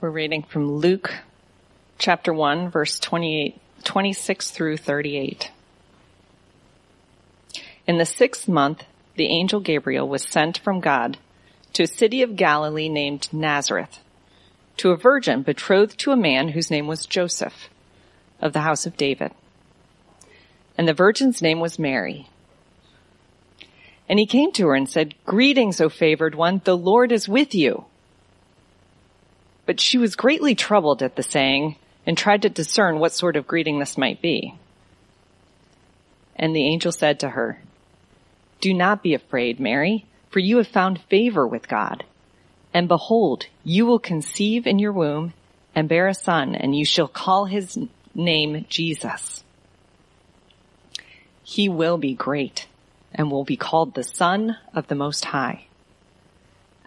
We're reading from Luke chapter 1, verse 28, 26 through 38. In the sixth month, the angel Gabriel was sent from God to a city of Galilee named Nazareth, to a virgin betrothed to a man whose name was Joseph, of the house of David. And the virgin's name was Mary. And he came to her and said, Greetings, O favored one, the Lord is with you. But she was greatly troubled at the saying and tried to discern what sort of greeting this might be. And the angel said to her, Do not be afraid, Mary, for you have found favor with God. And behold, you will conceive in your womb and bear a son, and you shall call his name Jesus. He will be great and will be called the Son of the Most High.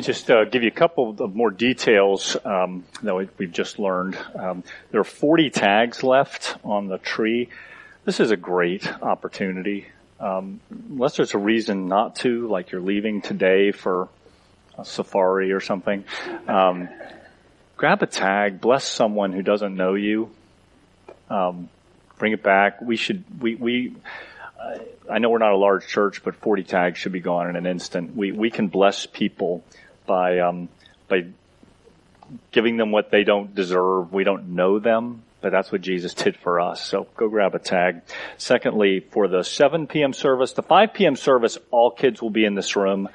Me just uh, give you a couple of more details um, that we've just learned. Um, there are 40 tags left on the tree. This is a great opportunity. Um, unless there's a reason not to, like you're leaving today for a safari or something, um, grab a tag, bless someone who doesn't know you, um, bring it back. We should, we, we, I know we're not a large church, but 40 tags should be gone in an instant. We, we can bless people by, um, by giving them what they don't deserve. We don't know them, but that's what Jesus did for us. So go grab a tag. Secondly, for the 7 p.m. service, the 5 p.m. service, all kids will be in this room.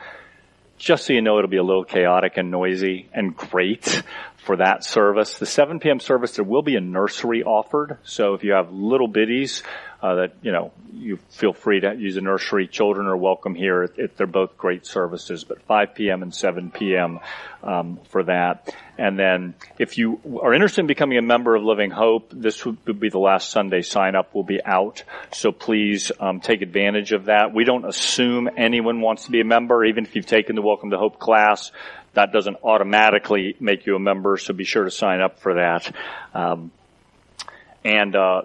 Just so you know, it'll be a little chaotic and noisy and great for that service. The 7 p.m. service, there will be a nursery offered. So if you have little biddies, uh, that, you know, you feel free to use a nursery. Children are welcome here. It, it, they're both great services, but 5 p.m. and 7 p.m. Um, for that. And then if you are interested in becoming a member of Living Hope, this would be the last Sunday sign up will be out. So please, um, take advantage of that. We don't assume anyone wants to be a member, even if you've taken the Welcome to Hope class that doesn't automatically make you a member, so be sure to sign up for that. Um, and uh,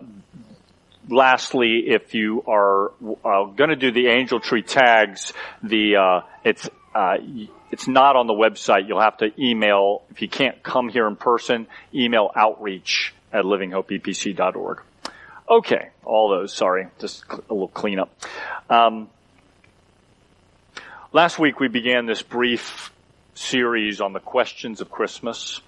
lastly, if you are uh, going to do the angel tree tags, the uh, it's uh, it's not on the website. You'll have to email if you can't come here in person. Email outreach at livinghopeepc.org. Okay, all those. Sorry, just a little cleanup. Um, last week we began this brief series on the questions of Christmas.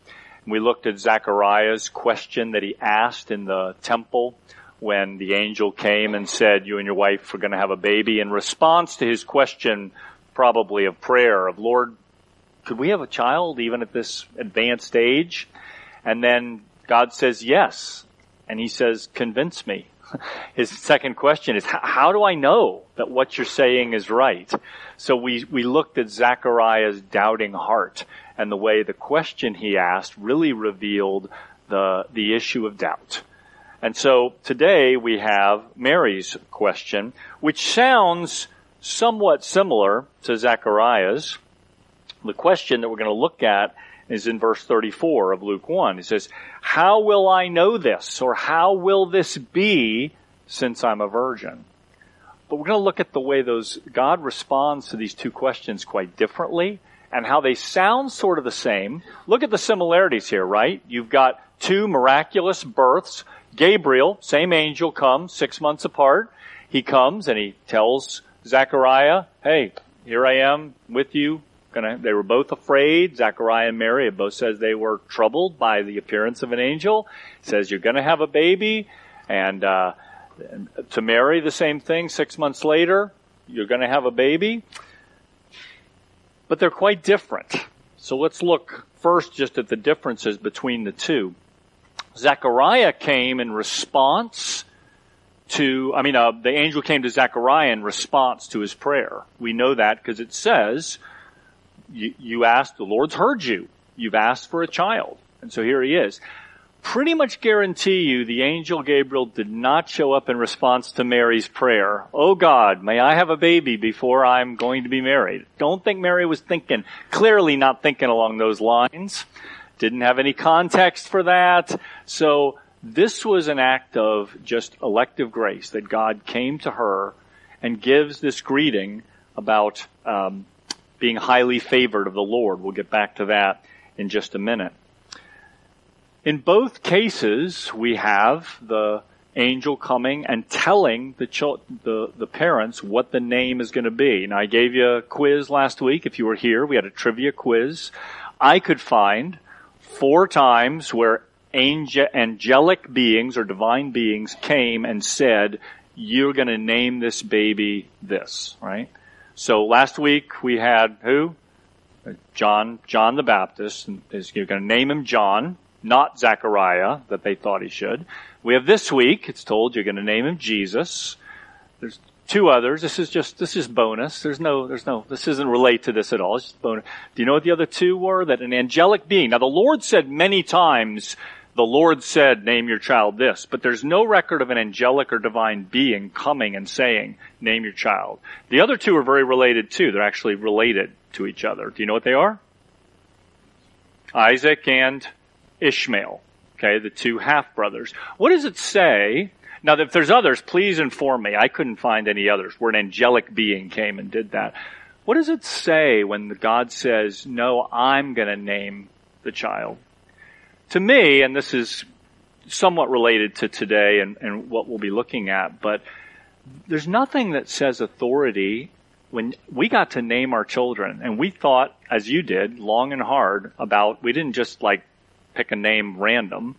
We looked at Zechariah's question that he asked in the temple when the angel came and said, you and your wife are going to have a baby. In response to his question, probably of prayer, of Lord, could we have a child even at this advanced age? And then God says yes. And he says, convince me. His second question is, how do I know that what you're saying is right? So we, we looked at Zechariah's doubting heart and the way the question he asked really revealed the, the issue of doubt. And so today we have Mary's question, which sounds somewhat similar to Zechariah's. The question that we're going to look at is in verse 34 of Luke 1. It says, How will I know this? Or how will this be since I'm a virgin? But we're going to look at the way those, God responds to these two questions quite differently and how they sound sort of the same. Look at the similarities here, right? You've got two miraculous births. Gabriel, same angel comes six months apart. He comes and he tells Zechariah, hey, here I am with you. Gonna, they were both afraid. Zechariah and Mary, it both says they were troubled by the appearance of an angel. It says you're gonna have a baby, and uh, to Mary, the same thing. Six months later, you're gonna have a baby. But they're quite different. So let's look first just at the differences between the two. Zechariah came in response to, I mean, uh, the angel came to Zechariah in response to his prayer. We know that because it says, you, you asked, the Lord's heard you. You've asked for a child. And so here he is. Pretty much guarantee you the angel Gabriel did not show up in response to Mary's prayer. Oh God, may I have a baby before I'm going to be married? Don't think Mary was thinking, clearly not thinking along those lines. Didn't have any context for that. So this was an act of just elective grace that God came to her and gives this greeting about um, being highly favored of the Lord. We'll get back to that in just a minute. In both cases, we have the angel coming and telling the, ch- the, the parents what the name is going to be. And I gave you a quiz last week. If you were here, we had a trivia quiz. I could find four times where angel, angelic beings or divine beings came and said, you're going to name this baby this, right? So last week we had who? John, John the Baptist. Is you're going to name him John, not Zechariah that they thought he should. We have this week. It's told you're going to name him Jesus. There's two others. This is just this is bonus. There's no there's no this isn't relate to this at all. It's just bonus. Do you know what the other two were? That an angelic being. Now the Lord said many times the Lord said, name your child this, but there's no record of an angelic or divine being coming and saying, name your child. The other two are very related too. They're actually related to each other. Do you know what they are? Isaac and Ishmael. Okay, the two half brothers. What does it say? Now, if there's others, please inform me. I couldn't find any others where an angelic being came and did that. What does it say when God says, no, I'm going to name the child? To me, and this is somewhat related to today and, and what we'll be looking at, but there's nothing that says authority when we got to name our children and we thought, as you did, long and hard about, we didn't just like pick a name random.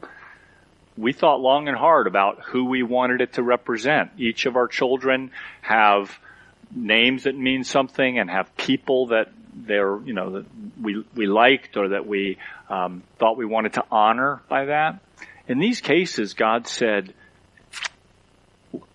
We thought long and hard about who we wanted it to represent. Each of our children have names that mean something and have people that they're, you know, that we, we liked or that we um, thought we wanted to honor by that. In these cases, God said,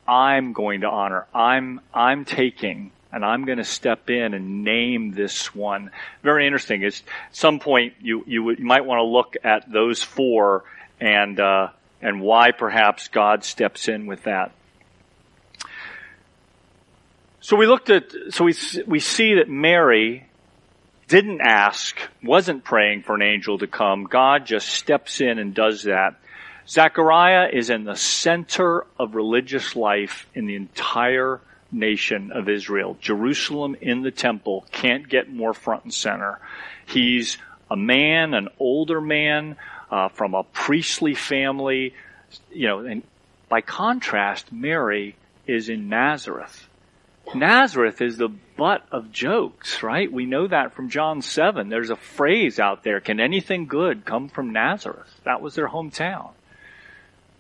I'm going to honor. I'm, I'm taking and I'm going to step in and name this one. Very interesting. At some point you, you, you might want to look at those four and, uh, and why perhaps God steps in with that. So we looked at, so we, we see that Mary didn't ask, wasn't praying for an angel to come. God just steps in and does that. Zechariah is in the center of religious life in the entire nation of Israel. Jerusalem in the temple can't get more front and center. He's a man, an older man, uh, from a priestly family, you know, and by contrast, Mary is in Nazareth. Nazareth is the butt of jokes, right? We know that from John 7. There's a phrase out there, can anything good come from Nazareth? That was their hometown.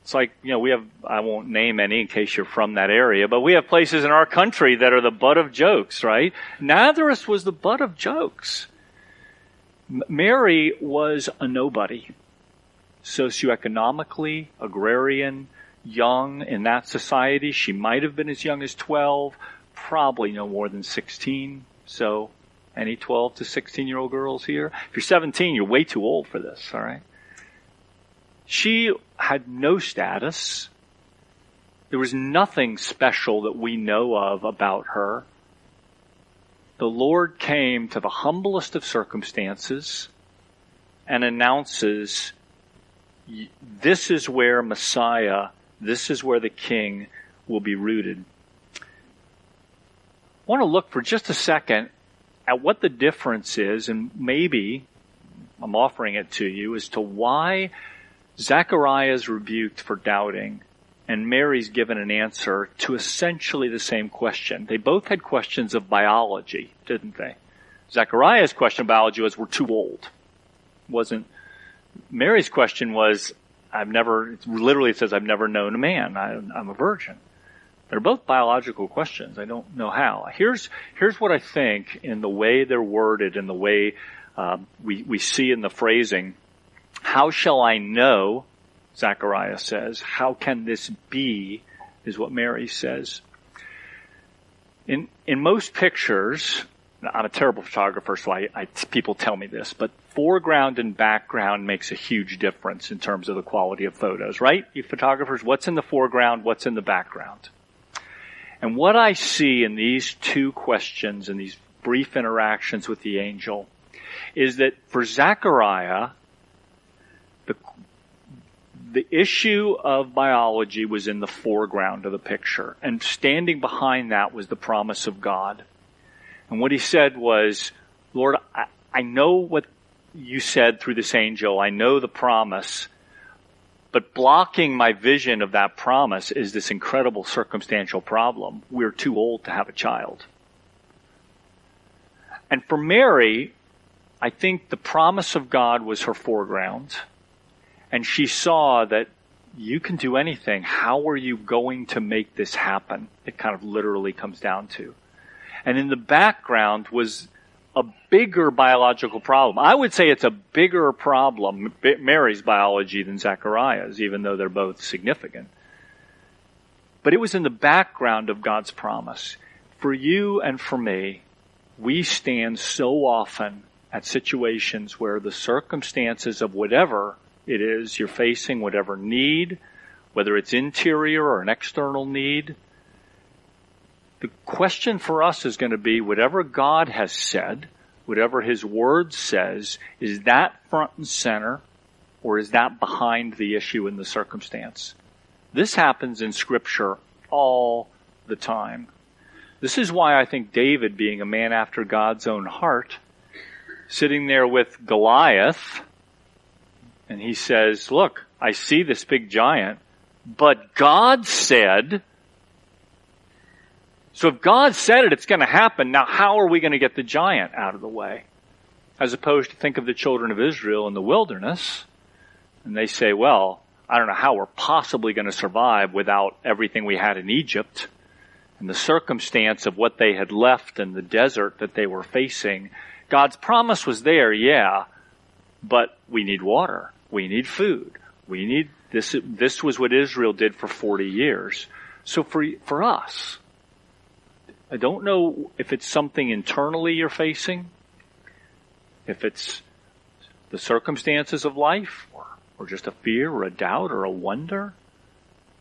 It's like, you know, we have, I won't name any in case you're from that area, but we have places in our country that are the butt of jokes, right? Nazareth was the butt of jokes. Mary was a nobody. Socioeconomically, agrarian, young in that society. She might have been as young as 12 probably no more than 16. So, any 12 to 16 year old girls here? If you're 17, you're way too old for this, alright? She had no status. There was nothing special that we know of about her. The Lord came to the humblest of circumstances and announces, this is where Messiah, this is where the King will be rooted want to look for just a second at what the difference is, and maybe I'm offering it to you as to why Zechariah is rebuked for doubting and Mary's given an answer to essentially the same question. They both had questions of biology, didn't they? Zechariah's question of biology was, we're too old. Wasn't, Mary's question was, I've never, literally it says, I've never known a man. I, I'm a virgin. They're both biological questions. I don't know how. Here's, here's what I think in the way they're worded in the way um, we, we see in the phrasing. How shall I know? Zechariah says. How can this be? Is what Mary says. In, in most pictures, I'm a terrible photographer, so I, I, people tell me this, but foreground and background makes a huge difference in terms of the quality of photos, right? You photographers, what's in the foreground, what's in the background? And what I see in these two questions and these brief interactions with the angel is that for Zechariah, the, the issue of biology was in the foreground of the picture, and standing behind that was the promise of God. And what he said was, Lord, I, I know what you said through this angel. I know the promise. But blocking my vision of that promise is this incredible circumstantial problem. We're too old to have a child. And for Mary, I think the promise of God was her foreground. And she saw that you can do anything. How are you going to make this happen? It kind of literally comes down to. And in the background was a bigger biological problem. I would say it's a bigger problem, Mary's biology, than Zechariah's, even though they're both significant. But it was in the background of God's promise. For you and for me, we stand so often at situations where the circumstances of whatever it is you're facing, whatever need, whether it's interior or an external need, the question for us is going to be whatever God has said, whatever His Word says, is that front and center or is that behind the issue in the circumstance? This happens in Scripture all the time. This is why I think David, being a man after God's own heart, sitting there with Goliath, and he says, Look, I see this big giant, but God said, so if God said it, it's going to happen. Now, how are we going to get the giant out of the way? As opposed to think of the children of Israel in the wilderness, and they say, well, I don't know how we're possibly going to survive without everything we had in Egypt and the circumstance of what they had left in the desert that they were facing. God's promise was there, yeah, but we need water. We need food. We need this. This was what Israel did for 40 years. So for, for us, I don't know if it's something internally you're facing, if it's the circumstances of life, or, or just a fear or a doubt or a wonder.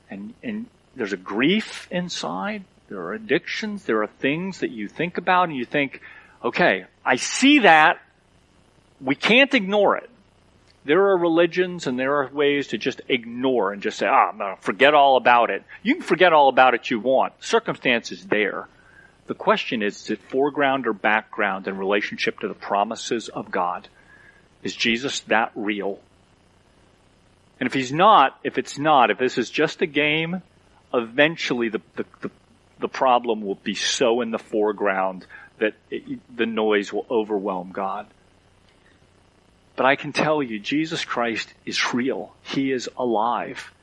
And, and there's a grief inside. There are addictions. There are things that you think about and you think, okay, I see that. We can't ignore it. There are religions and there are ways to just ignore and just say, ah, no, forget all about it. You can forget all about it you want. Circumstances there. The question is, is it foreground or background in relationship to the promises of God? Is Jesus that real? And if he's not, if it's not, if this is just a game, eventually the, the, the, the problem will be so in the foreground that it, the noise will overwhelm God. But I can tell you, Jesus Christ is real. He is alive.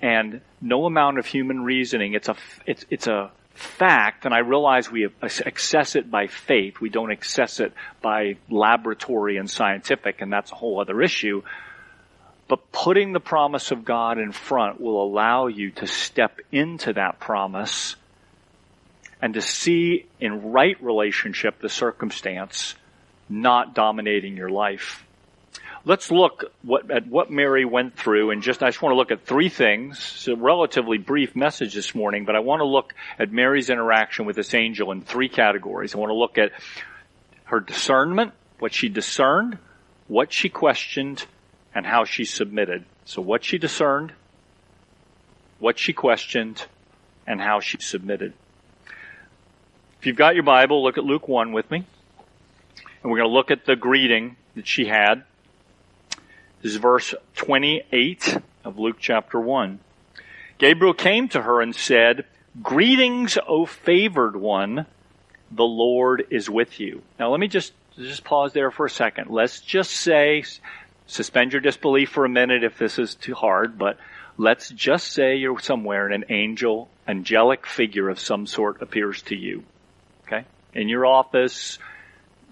And no amount of human reasoning, it's a, it's, it's a, fact, and I realize we access it by faith. We don't access it by laboratory and scientific, and that's a whole other issue. But putting the promise of God in front will allow you to step into that promise and to see in right relationship the circumstance not dominating your life. Let's look what, at what Mary went through and just, I just want to look at three things. It's a relatively brief message this morning, but I want to look at Mary's interaction with this angel in three categories. I want to look at her discernment, what she discerned, what she questioned, and how she submitted. So what she discerned, what she questioned, and how she submitted. If you've got your Bible, look at Luke 1 with me. And we're going to look at the greeting that she had. This is verse 28 of Luke chapter 1. Gabriel came to her and said, Greetings, O favored one, the Lord is with you. Now let me just, just pause there for a second. Let's just say, suspend your disbelief for a minute if this is too hard, but let's just say you're somewhere and an angel, angelic figure of some sort appears to you. Okay? In your office,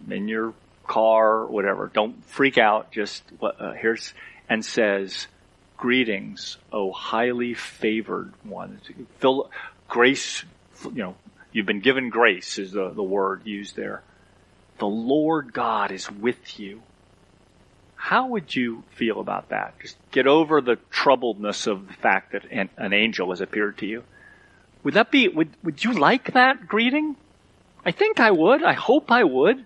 in your car, whatever. Don't freak out. Just, uh, here's, and says, Greetings, O highly favored one. Fill, grace, you know, you've been given grace is the, the word used there. The Lord God is with you. How would you feel about that? Just get over the troubledness of the fact that an, an angel has appeared to you. Would that be, would, would you like that greeting? I think I would. I hope I would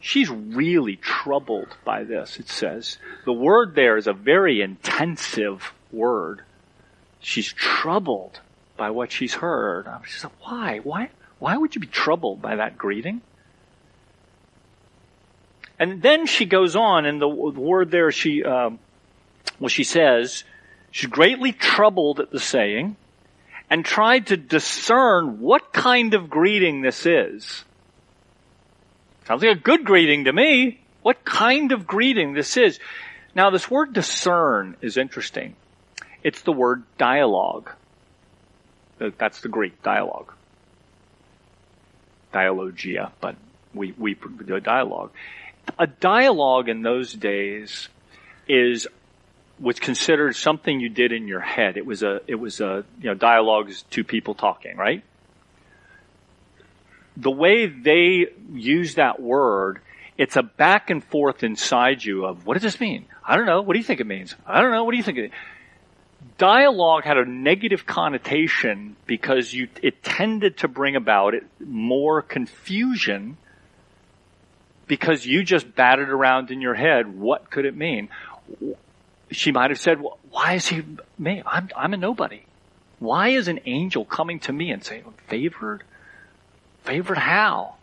she's really troubled by this, it says. The word there is a very intensive word. She's troubled by what she's heard. She said, why? Why? Why would you be troubled by that greeting? And then she goes on, and the, word there, she, um, well, she says, she's greatly troubled at the saying, and tried to discern what kind of greeting this is. Sounds like a good greeting to me. What kind of greeting this is. Now this word discern is interesting. It's the word dialogue. That's the Greek, dialogue. Dialogia, but we, we do a dialogue. A dialogue in those days is was considered something you did in your head. It was a, it was a, you know, dialogue is two people talking, right? The way they use that word, it's a back and forth inside you of what does this mean? I don't know. What do you think it means? I don't know. What do you think it Dialogue had a negative connotation because you, it tended to bring about it more confusion because you just batted around in your head. What could it mean? She might have said, well, why is he me? I'm, I'm a nobody. Why is an angel coming to me and saying, favored? Favored how?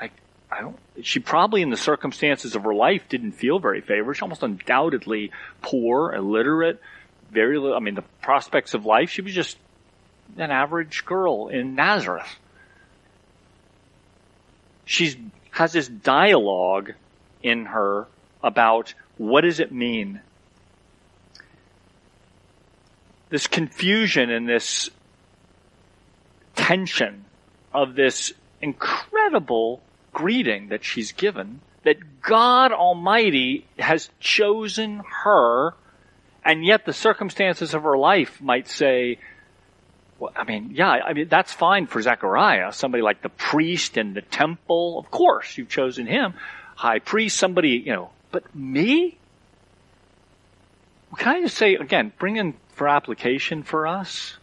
Like, I don't, she probably in the circumstances of her life didn't feel very favored. She almost undoubtedly poor, illiterate, very little, I mean, the prospects of life, she was just an average girl in Nazareth. She has this dialogue in her about what does it mean? This confusion and this tension of this incredible greeting that she's given that God Almighty has chosen her, and yet the circumstances of her life might say, well, I mean, yeah, I mean, that's fine for Zechariah, somebody like the priest in the temple. Of course, you've chosen him. High priest, somebody, you know, but me? Can I just say, again, bring in for application for us?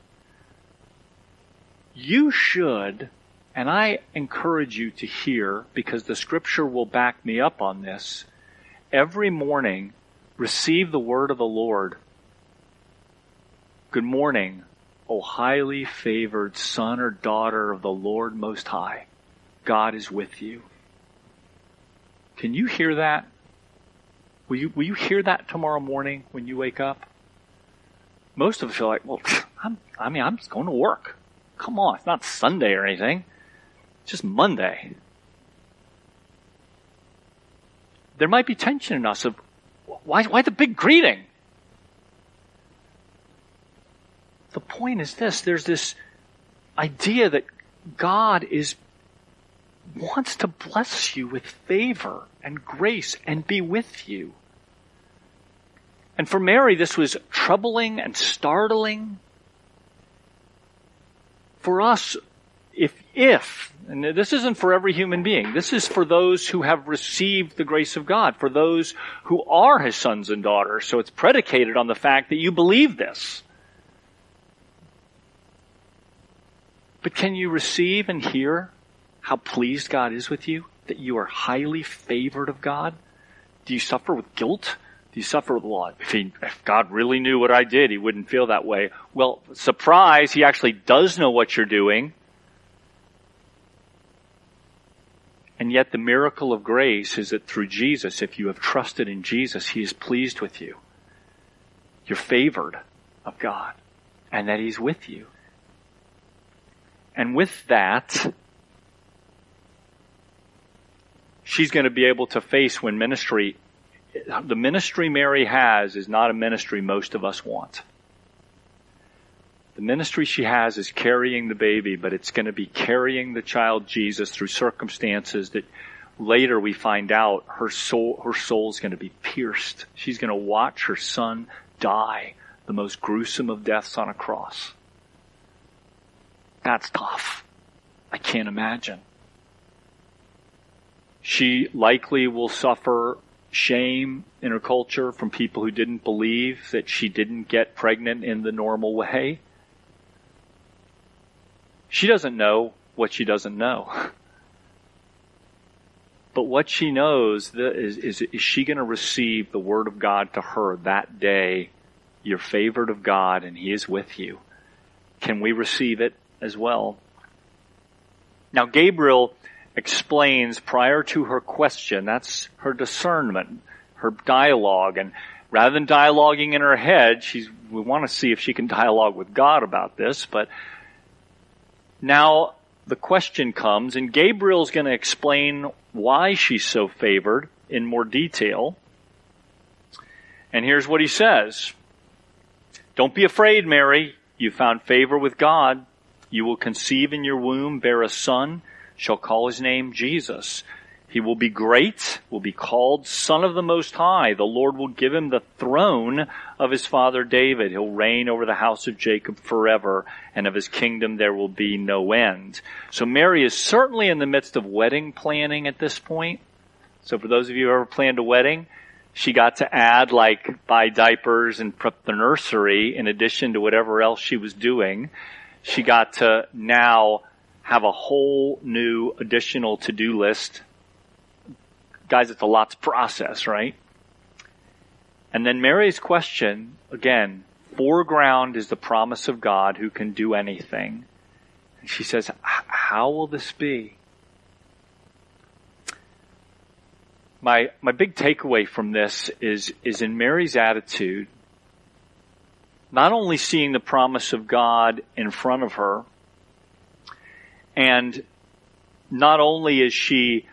You should and I encourage you to hear, because the scripture will back me up on this, every morning receive the word of the Lord. Good morning, O highly favored son or daughter of the Lord Most High. God is with you. Can you hear that? Will you, will you hear that tomorrow morning when you wake up? Most of us are like, well, I'm, I mean, I'm just going to work. Come on, it's not Sunday or anything. It's just Monday. There might be tension in us of why, why the big greeting? The point is this, there's this idea that God is wants to bless you with favor and grace and be with you. And for Mary, this was troubling and startling. For us, if, and this isn't for every human being, this is for those who have received the grace of God, for those who are his sons and daughters. So it's predicated on the fact that you believe this. But can you receive and hear how pleased God is with you? That you are highly favored of God? Do you suffer with guilt? Do you suffer with, well, if, he, if God really knew what I did, he wouldn't feel that way. Well, surprise, he actually does know what you're doing. And yet the miracle of grace is that through Jesus, if you have trusted in Jesus, He is pleased with you. You're favored. of God and that He's with you. And with that, she's going to be able to face when ministry, the ministry Mary has is not a ministry most of us want. The ministry she has is carrying the baby, but it's going to be carrying the child Jesus through circumstances that later we find out her soul, her soul's going to be pierced. She's going to watch her son die the most gruesome of deaths on a cross. That's tough. I can't imagine. She likely will suffer shame in her culture from people who didn't believe that she didn't get pregnant in the normal way. She doesn't know what she doesn't know. But what she knows is, is, is she going to receive the word of God to her that day? You're favored of God and He is with you. Can we receive it as well? Now Gabriel explains prior to her question, that's her discernment, her dialogue, and rather than dialoguing in her head, she's, we want to see if she can dialogue with God about this, but now the question comes, and Gabriel's going to explain why she's so favored in more detail. And here's what he says. Don't be afraid, Mary. You found favor with God. You will conceive in your womb, bear a son, shall call his name Jesus. He will be great, will be called Son of the Most High. The Lord will give him the throne of his father David. He'll reign over the house of Jacob forever, and of his kingdom there will be no end. So Mary is certainly in the midst of wedding planning at this point. So for those of you who ever planned a wedding, she got to add like buy diapers and prep the nursery in addition to whatever else she was doing. She got to now have a whole new additional to-do list guys, it's a lot to process, right? And then Mary's question, again, foreground is the promise of God who can do anything. And she says, how will this be? My, my big takeaway from this is, is in Mary's attitude, not only seeing the promise of God in front of her, and not only is she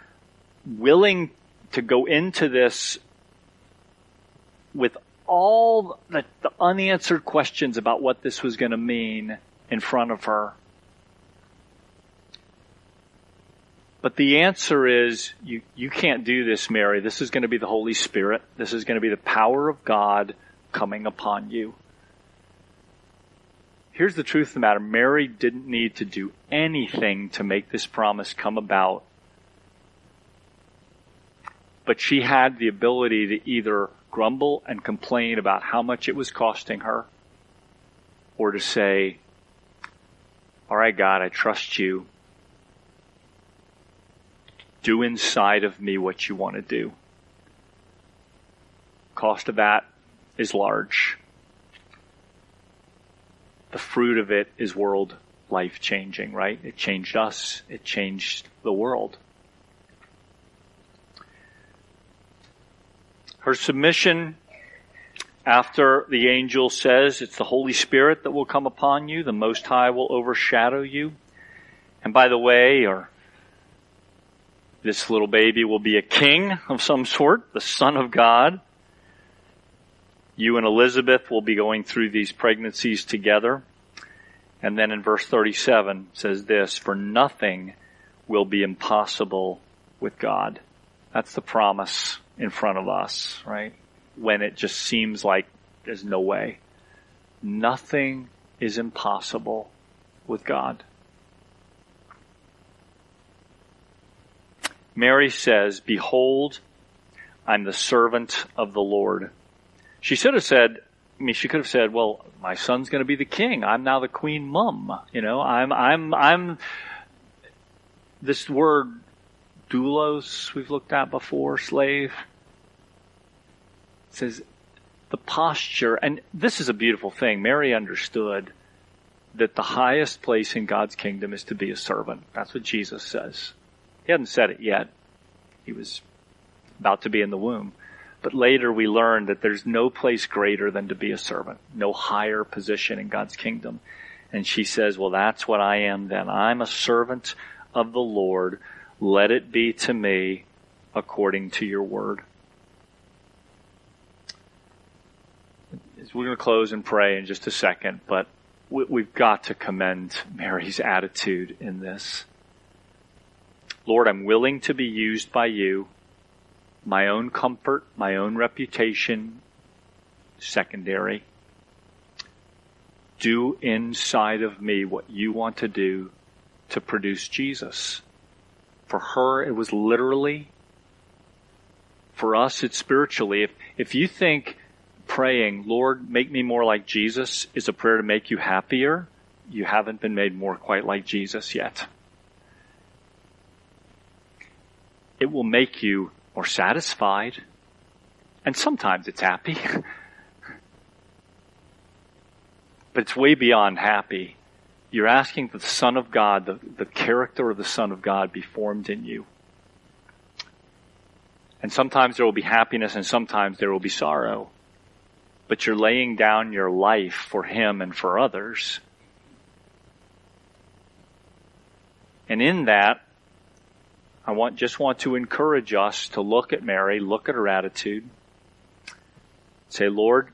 willing to go into this with all the, the unanswered questions about what this was going to mean in front of her. But the answer is you, you can't do this, Mary. This is going to be the Holy Spirit. This is going to be the power of God coming upon you. Here's the truth of the matter. Mary didn't need to do anything to make this promise come about but she had the ability to either grumble and complain about how much it was costing her or to say, all right, God, I trust you. Do inside of me what you want to do. Cost of that is large. The fruit of it is world life changing, right? It changed us. It changed the world. Her submission after the angel says it's the Holy Spirit that will come upon you, the Most High will overshadow you. And by the way, or this little baby will be a king of some sort, the Son of God. You and Elizabeth will be going through these pregnancies together. And then in verse 37 says this, for nothing will be impossible with God. That's the promise in front of us, right? When it just seems like there's no way. Nothing is impossible with God. Mary says, Behold, I'm the servant of the Lord. She should have said, I mean, she could have said, well, my son's going to be the king. I'm now the queen mum. You know, I'm, I'm, I'm, this word doulos we've looked at before, slave. Says the posture, and this is a beautiful thing. Mary understood that the highest place in God's kingdom is to be a servant. That's what Jesus says. He hadn't said it yet. He was about to be in the womb. But later we learn that there's no place greater than to be a servant, no higher position in God's kingdom. And she says, well, that's what I am then. I'm a servant of the Lord. Let it be to me according to your word. We're going to close and pray in just a second, but we've got to commend Mary's attitude in this. Lord, I'm willing to be used by you. My own comfort, my own reputation, secondary. Do inside of me what you want to do to produce Jesus. For her, it was literally. For us, it's spiritually. If, if you think praying, Lord, make me more like Jesus, is a prayer to make you happier, you haven't been made more quite like Jesus yet. It will make you more satisfied, and sometimes it's happy. but it's way beyond happy. You're asking that the Son of God, the, the character of the Son of God be formed in you. And sometimes there will be happiness and sometimes there will be sorrow but you're laying down your life for Him and for others. And in that, I want, just want to encourage us to look at Mary, look at her attitude, say, Lord,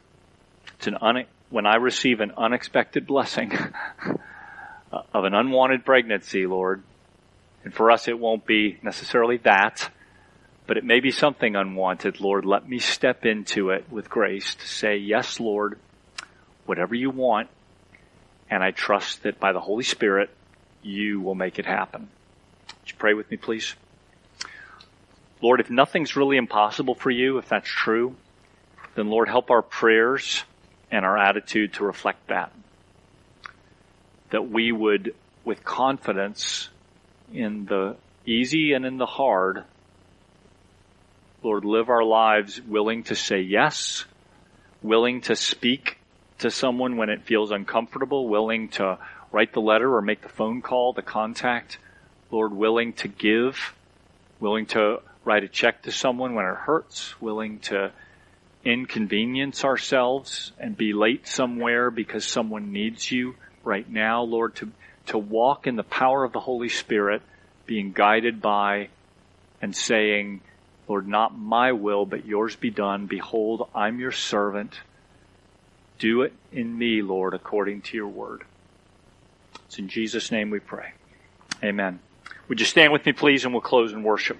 it's an un, when I receive an unexpected blessing of an unwanted pregnancy, Lord, and for us it won't be necessarily that, but it may be something unwanted. Lord, let me step into it with grace to say, yes, Lord, whatever you want. And I trust that by the Holy Spirit, you will make it happen. Would you pray with me, please? Lord, if nothing's really impossible for you, if that's true, then Lord, help our prayers and our attitude to reflect that. That we would, with confidence in the easy and in the hard, Lord, live our lives willing to say yes, willing to speak to someone when it feels uncomfortable, willing to write the letter or make the phone call to contact. Lord, willing to give, willing to write a check to someone when it hurts, willing to inconvenience ourselves and be late somewhere because someone needs you right now, Lord, to, to walk in the power of the Holy Spirit, being guided by and saying, Lord, not my will, but yours be done. Behold, I'm your servant. Do it in me, Lord, according to your word. It's in Jesus' name we pray. Amen. Would you stand with me, please, and we'll close in worship.